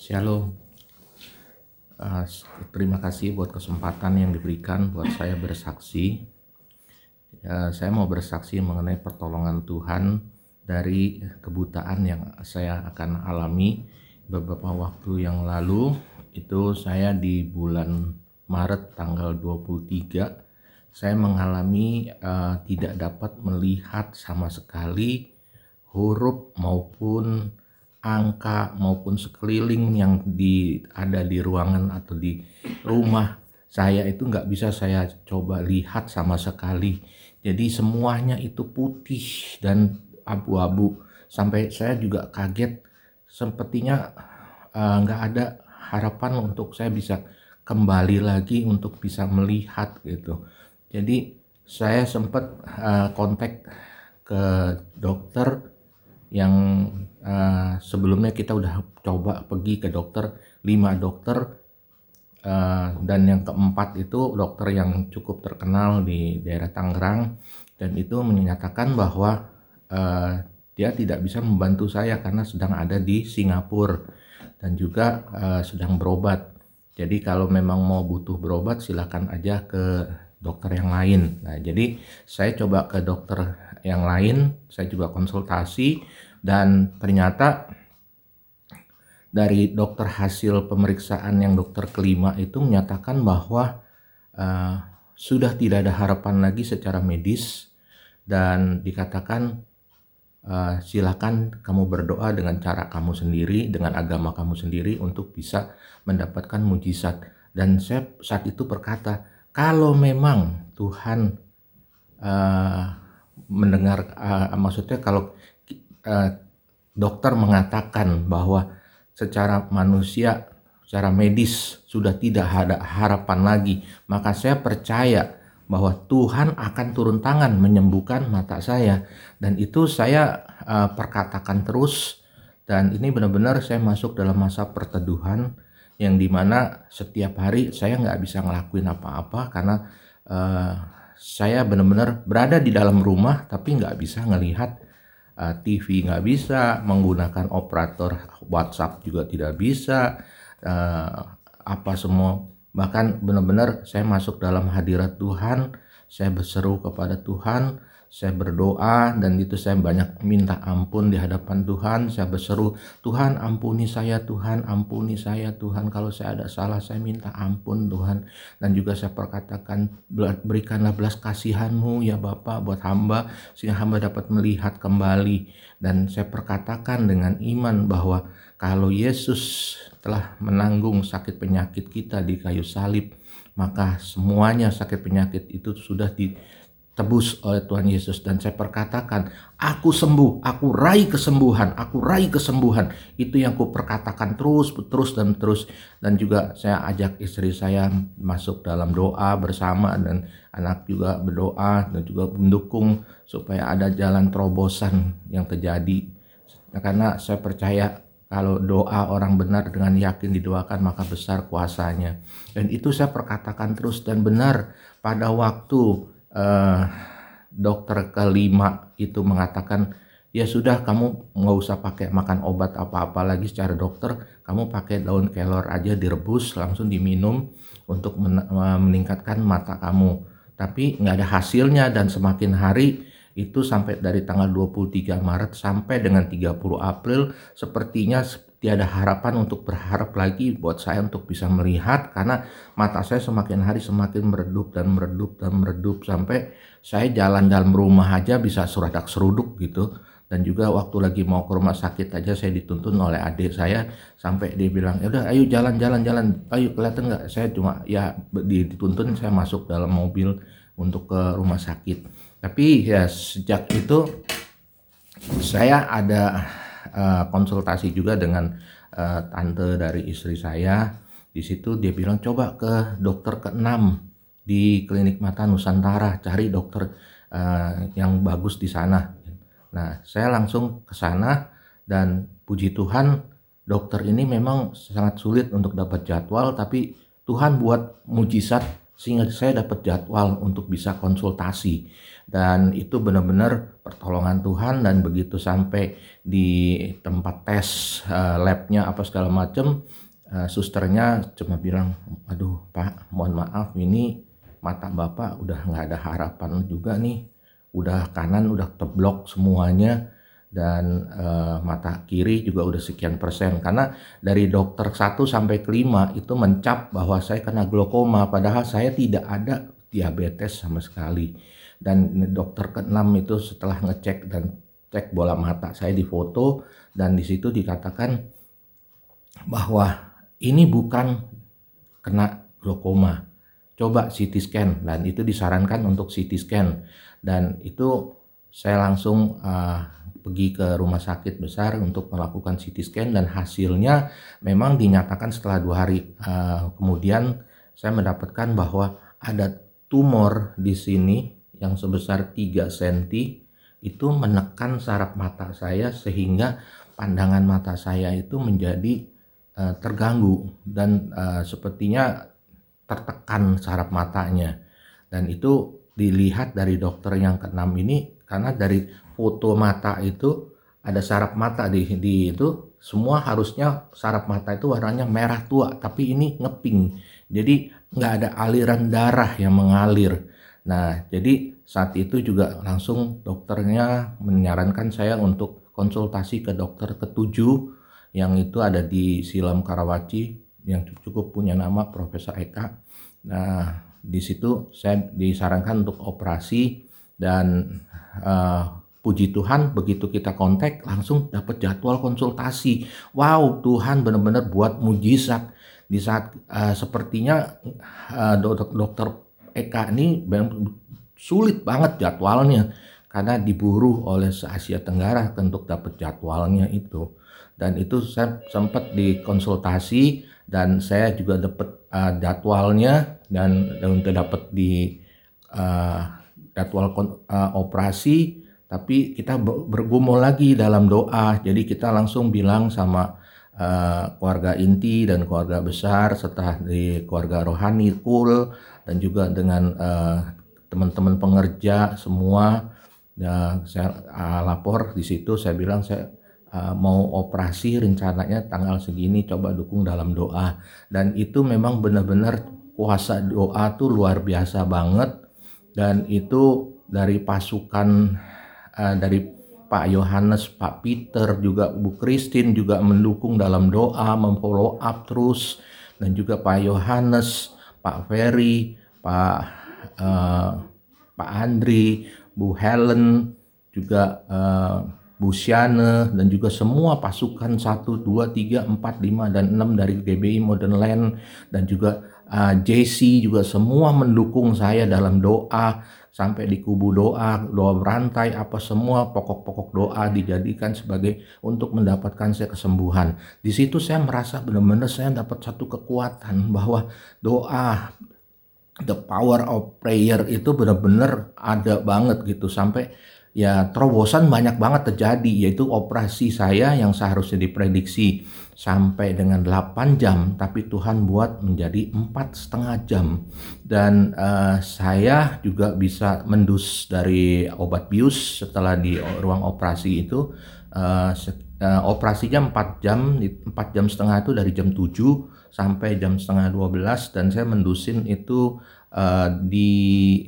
Shalom. Uh, terima kasih buat kesempatan yang diberikan buat saya bersaksi. Uh, saya mau bersaksi mengenai pertolongan Tuhan dari kebutaan yang saya akan alami beberapa waktu yang lalu. Itu saya di bulan Maret tanggal 23 saya mengalami uh, tidak dapat melihat sama sekali huruf maupun angka maupun sekeliling yang di ada di ruangan atau di rumah saya itu nggak bisa saya coba lihat sama sekali. Jadi semuanya itu putih dan abu-abu. Sampai saya juga kaget sepertinya uh, nggak ada harapan untuk saya bisa kembali lagi untuk bisa melihat gitu. Jadi saya sempat uh, kontak ke dokter yang uh, sebelumnya kita udah coba pergi ke dokter lima dokter uh, dan yang keempat itu dokter yang cukup terkenal di daerah Tangerang dan itu menyatakan bahwa uh, dia tidak bisa membantu saya karena sedang ada di Singapura dan juga uh, sedang berobat. Jadi kalau memang mau butuh berobat silakan aja ke dokter yang lain. Nah, jadi saya coba ke dokter yang lain, saya juga konsultasi dan ternyata dari dokter hasil pemeriksaan yang dokter kelima itu menyatakan bahwa uh, sudah tidak ada harapan lagi secara medis dan dikatakan uh, silakan kamu berdoa dengan cara kamu sendiri dengan agama kamu sendiri untuk bisa mendapatkan mujizat. Dan saya saat itu berkata kalau memang Tuhan uh, mendengar uh, maksudnya kalau uh, dokter mengatakan bahwa secara manusia, secara medis sudah tidak ada harapan lagi, maka saya percaya bahwa Tuhan akan turun tangan menyembuhkan mata saya. Dan itu saya uh, perkatakan terus dan ini benar-benar saya masuk dalam masa perteduhan yang di mana setiap hari saya nggak bisa ngelakuin apa-apa karena uh, saya benar-benar berada di dalam rumah tapi nggak bisa ngelihat uh, eh, TV nggak bisa, menggunakan operator WhatsApp juga tidak bisa, uh, apa semua. Bahkan benar-benar saya masuk dalam hadirat Tuhan, saya berseru kepada Tuhan, saya berdoa dan itu saya banyak minta ampun di hadapan Tuhan. Saya berseru Tuhan ampuni saya Tuhan ampuni saya Tuhan. Kalau saya ada salah saya minta ampun Tuhan. Dan juga saya perkatakan berikanlah belas kasihanmu ya Bapak buat hamba sehingga hamba dapat melihat kembali. Dan saya perkatakan dengan iman bahwa kalau Yesus telah menanggung sakit penyakit kita di kayu salib maka semuanya sakit penyakit itu sudah di tebus oleh Tuhan Yesus. Dan saya perkatakan aku sembuh aku raih kesembuhan aku raih kesembuhan. Itu yang ku perkatakan terus terus dan terus. Dan juga saya ajak istri saya masuk dalam doa bersama dan anak juga berdoa dan juga mendukung supaya ada jalan terobosan yang terjadi. Karena saya percaya kalau doa orang benar dengan yakin didoakan maka besar kuasanya. Dan itu saya perkatakan terus dan benar. Pada waktu uh, dokter kelima itu mengatakan ya sudah kamu nggak usah pakai makan obat apa-apa lagi secara dokter. Kamu pakai daun kelor aja direbus langsung diminum untuk men meningkatkan mata kamu. Tapi nggak ada hasilnya dan semakin hari itu sampai dari tanggal 23 Maret sampai dengan 30 April sepertinya tiada harapan untuk berharap lagi buat saya untuk bisa melihat karena mata saya semakin hari semakin meredup dan meredup dan meredup sampai saya jalan dalam rumah aja bisa suradak seruduk gitu. Dan juga waktu lagi mau ke rumah sakit aja saya dituntun oleh adik saya sampai dia bilang ya udah ayo jalan jalan jalan. Ayo kelihatan nggak? Saya cuma ya dituntun saya masuk dalam mobil untuk ke rumah sakit tapi ya sejak itu saya ada uh, konsultasi juga dengan uh, tante dari istri saya. Di situ dia bilang coba ke dokter keenam di klinik mata Nusantara cari dokter uh, yang bagus di sana. Nah saya langsung ke sana dan puji Tuhan dokter ini memang sangat sulit untuk dapat jadwal tapi Tuhan buat mujizat sehingga saya dapat jadwal untuk bisa konsultasi dan itu benar-benar pertolongan Tuhan dan begitu sampai di tempat tes uh, labnya apa segala macam uh, susternya cuma bilang aduh pak mohon maaf ini mata bapak udah nggak ada harapan juga nih. Udah kanan udah teblok semuanya dan uh, mata kiri juga udah sekian persen. Karena dari dokter 1 sampai ke 5 itu mencap bahwa saya kena glaukoma padahal saya tidak ada diabetes sama sekali dan dokter ke-6 itu setelah ngecek dan cek bola mata saya di foto dan di situ dikatakan bahwa ini bukan kena glaukoma coba CT scan. Dan itu disarankan untuk CT scan. Dan itu saya langsung uh, pergi ke rumah sakit besar untuk melakukan CT scan. Dan hasilnya memang dinyatakan setelah dua hari. Uh, kemudian saya mendapatkan bahwa ada tumor di sini yang sebesar 3 cm itu menekan saraf mata saya sehingga pandangan mata saya itu menjadi uh, terganggu dan uh, sepertinya tertekan saraf matanya. Dan itu dilihat dari dokter yang keenam ini karena dari foto mata itu ada saraf mata di, di itu. Semua harusnya saraf mata itu warnanya merah tua tapi ini ngeping. Jadi nggak ada aliran darah yang mengalir nah jadi saat itu juga langsung dokternya menyarankan saya untuk konsultasi ke dokter ketujuh yang itu ada di Silam Karawaci yang cukup punya nama Profesor Eka nah di situ saya disarankan untuk operasi dan uh, Puji Tuhan begitu kita kontak langsung dapat jadwal konsultasi. Wow, Tuhan benar-benar buat mujizat di saat uh, sepertinya uh, dokter, dokter Eka ini sulit banget jadwalnya karena diburu oleh se-Asia Tenggara untuk dapat jadwalnya itu. Dan itu saya sempat dikonsultasi dan saya juga dapat uh, jadwalnya dan, untuk dapat di uh, jadwal uh, operasi tapi kita bergumul lagi dalam doa. Jadi kita langsung bilang sama uh, keluarga inti dan keluarga besar serta di keluarga rohani kul dan juga dengan uh, teman-teman pengerja semua. Ya, saya uh, lapor di situ saya bilang saya uh, mau operasi rencananya tanggal segini coba dukung dalam doa dan itu memang benar-benar kuasa doa tuh luar biasa banget dan itu dari pasukan uh, dari Pak Yohanes, Pak Peter, juga Bu Christine juga mendukung dalam doa, memfollow up terus, dan juga Pak Yohanes, Pak Ferry, Pak uh, Pak Andri, Bu Helen, juga uh, Bu Siane, dan juga semua pasukan 1, 2, 3, 4, 5, dan 6 dari GBI Modern Land, dan juga uh, JC juga semua mendukung saya dalam doa sampai di kubu doa, doa berantai, apa semua pokok-pokok doa dijadikan sebagai untuk mendapatkan saya kesembuhan. Di situ saya merasa benar-benar saya dapat satu kekuatan bahwa doa the power of prayer itu benar-benar ada banget gitu. Sampai ya terobosan banyak banget terjadi yaitu operasi saya yang seharusnya diprediksi sampai dengan 8 jam tapi Tuhan buat menjadi empat setengah jam. Dan uh, saya juga bisa mendus dari obat bius setelah di ruang operasi itu. Uh, uh, operasinya 4 jam 4 jam setengah itu dari jam 7 sampai jam setengah 12 dan saya mendusin itu uh, di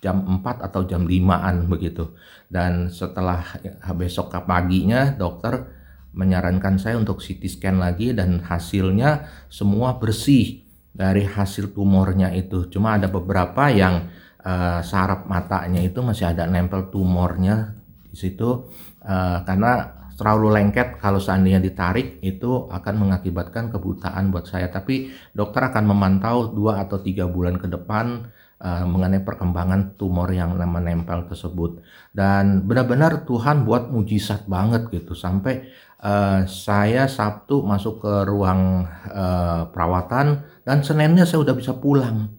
jam 4 atau jam 5-an begitu. Dan setelah besok ke paginya dokter menyarankan saya untuk CT scan lagi dan hasilnya semua bersih dari hasil tumornya itu. Cuma ada beberapa yang uh, saraf matanya itu masih ada nempel tumornya di situ uh, karena terlalu lengket kalau seandainya ditarik itu akan mengakibatkan kebutaan buat saya. Tapi dokter akan memantau dua atau tiga bulan ke depan uh, mengenai perkembangan tumor yang menempel tersebut. Dan benar-benar Tuhan buat mujizat banget gitu. Sampai uh, saya Sabtu masuk ke ruang uh, perawatan dan Seninnya saya udah bisa pulang.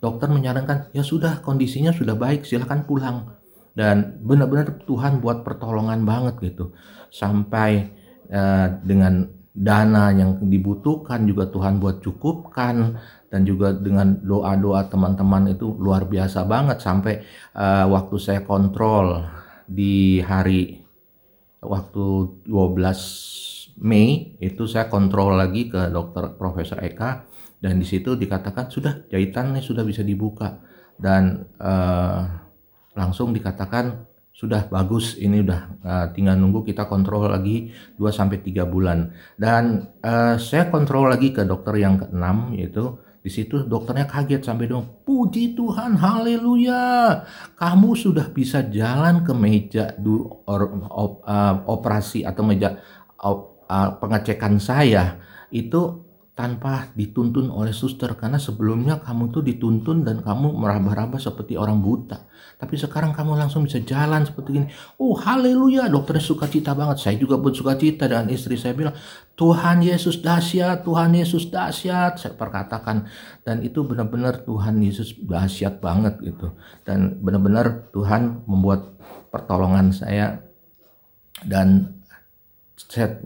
Dokter menyarankan ya sudah kondisinya sudah baik silahkan pulang dan benar-benar Tuhan buat pertolongan banget gitu. Sampai uh, dengan dana yang dibutuhkan juga Tuhan buat cukupkan. Dan juga dengan doa-doa teman-teman itu luar biasa banget. Sampai uh, waktu saya kontrol di hari waktu 12 Mei itu saya kontrol lagi ke dokter Profesor Eka. Dan di situ dikatakan sudah jahitannya sudah bisa dibuka. Dan uh, langsung dikatakan sudah bagus ini udah uh, tinggal nunggu kita kontrol lagi 2 sampai 3 bulan. Dan uh, saya kontrol lagi ke dokter yang keenam yaitu di situ dokternya kaget sampai dong puji Tuhan haleluya! Kamu sudah bisa jalan ke meja du, or, op, uh, operasi atau meja op, uh, pengecekan saya. Itu tanpa dituntun oleh suster. Karena sebelumnya kamu tuh dituntun dan kamu meraba-raba seperti orang buta. Tapi sekarang kamu langsung bisa jalan seperti ini oh haleluya dokternya suka cita banget. Saya juga pun suka cita dengan istri. Saya bilang Tuhan Yesus dahsyat Tuhan Yesus dahsyat. Saya perkatakan dan itu benar-benar Tuhan Yesus dahsyat banget gitu. Dan benar-benar Tuhan membuat pertolongan saya. Dan saya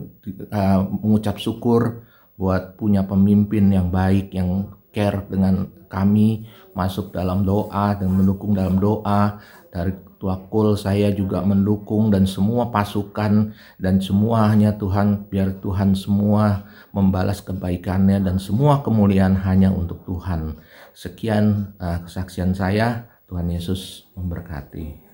uh, mengucap syukur buat punya pemimpin yang baik yang care dengan kami masuk dalam doa dan mendukung dalam doa. Dari Tua Kul saya juga mendukung dan semua pasukan dan semuanya Tuhan biar Tuhan semua membalas kebaikannya dan semua kemuliaan hanya untuk Tuhan. Sekian uh, kesaksian saya. Tuhan Yesus memberkati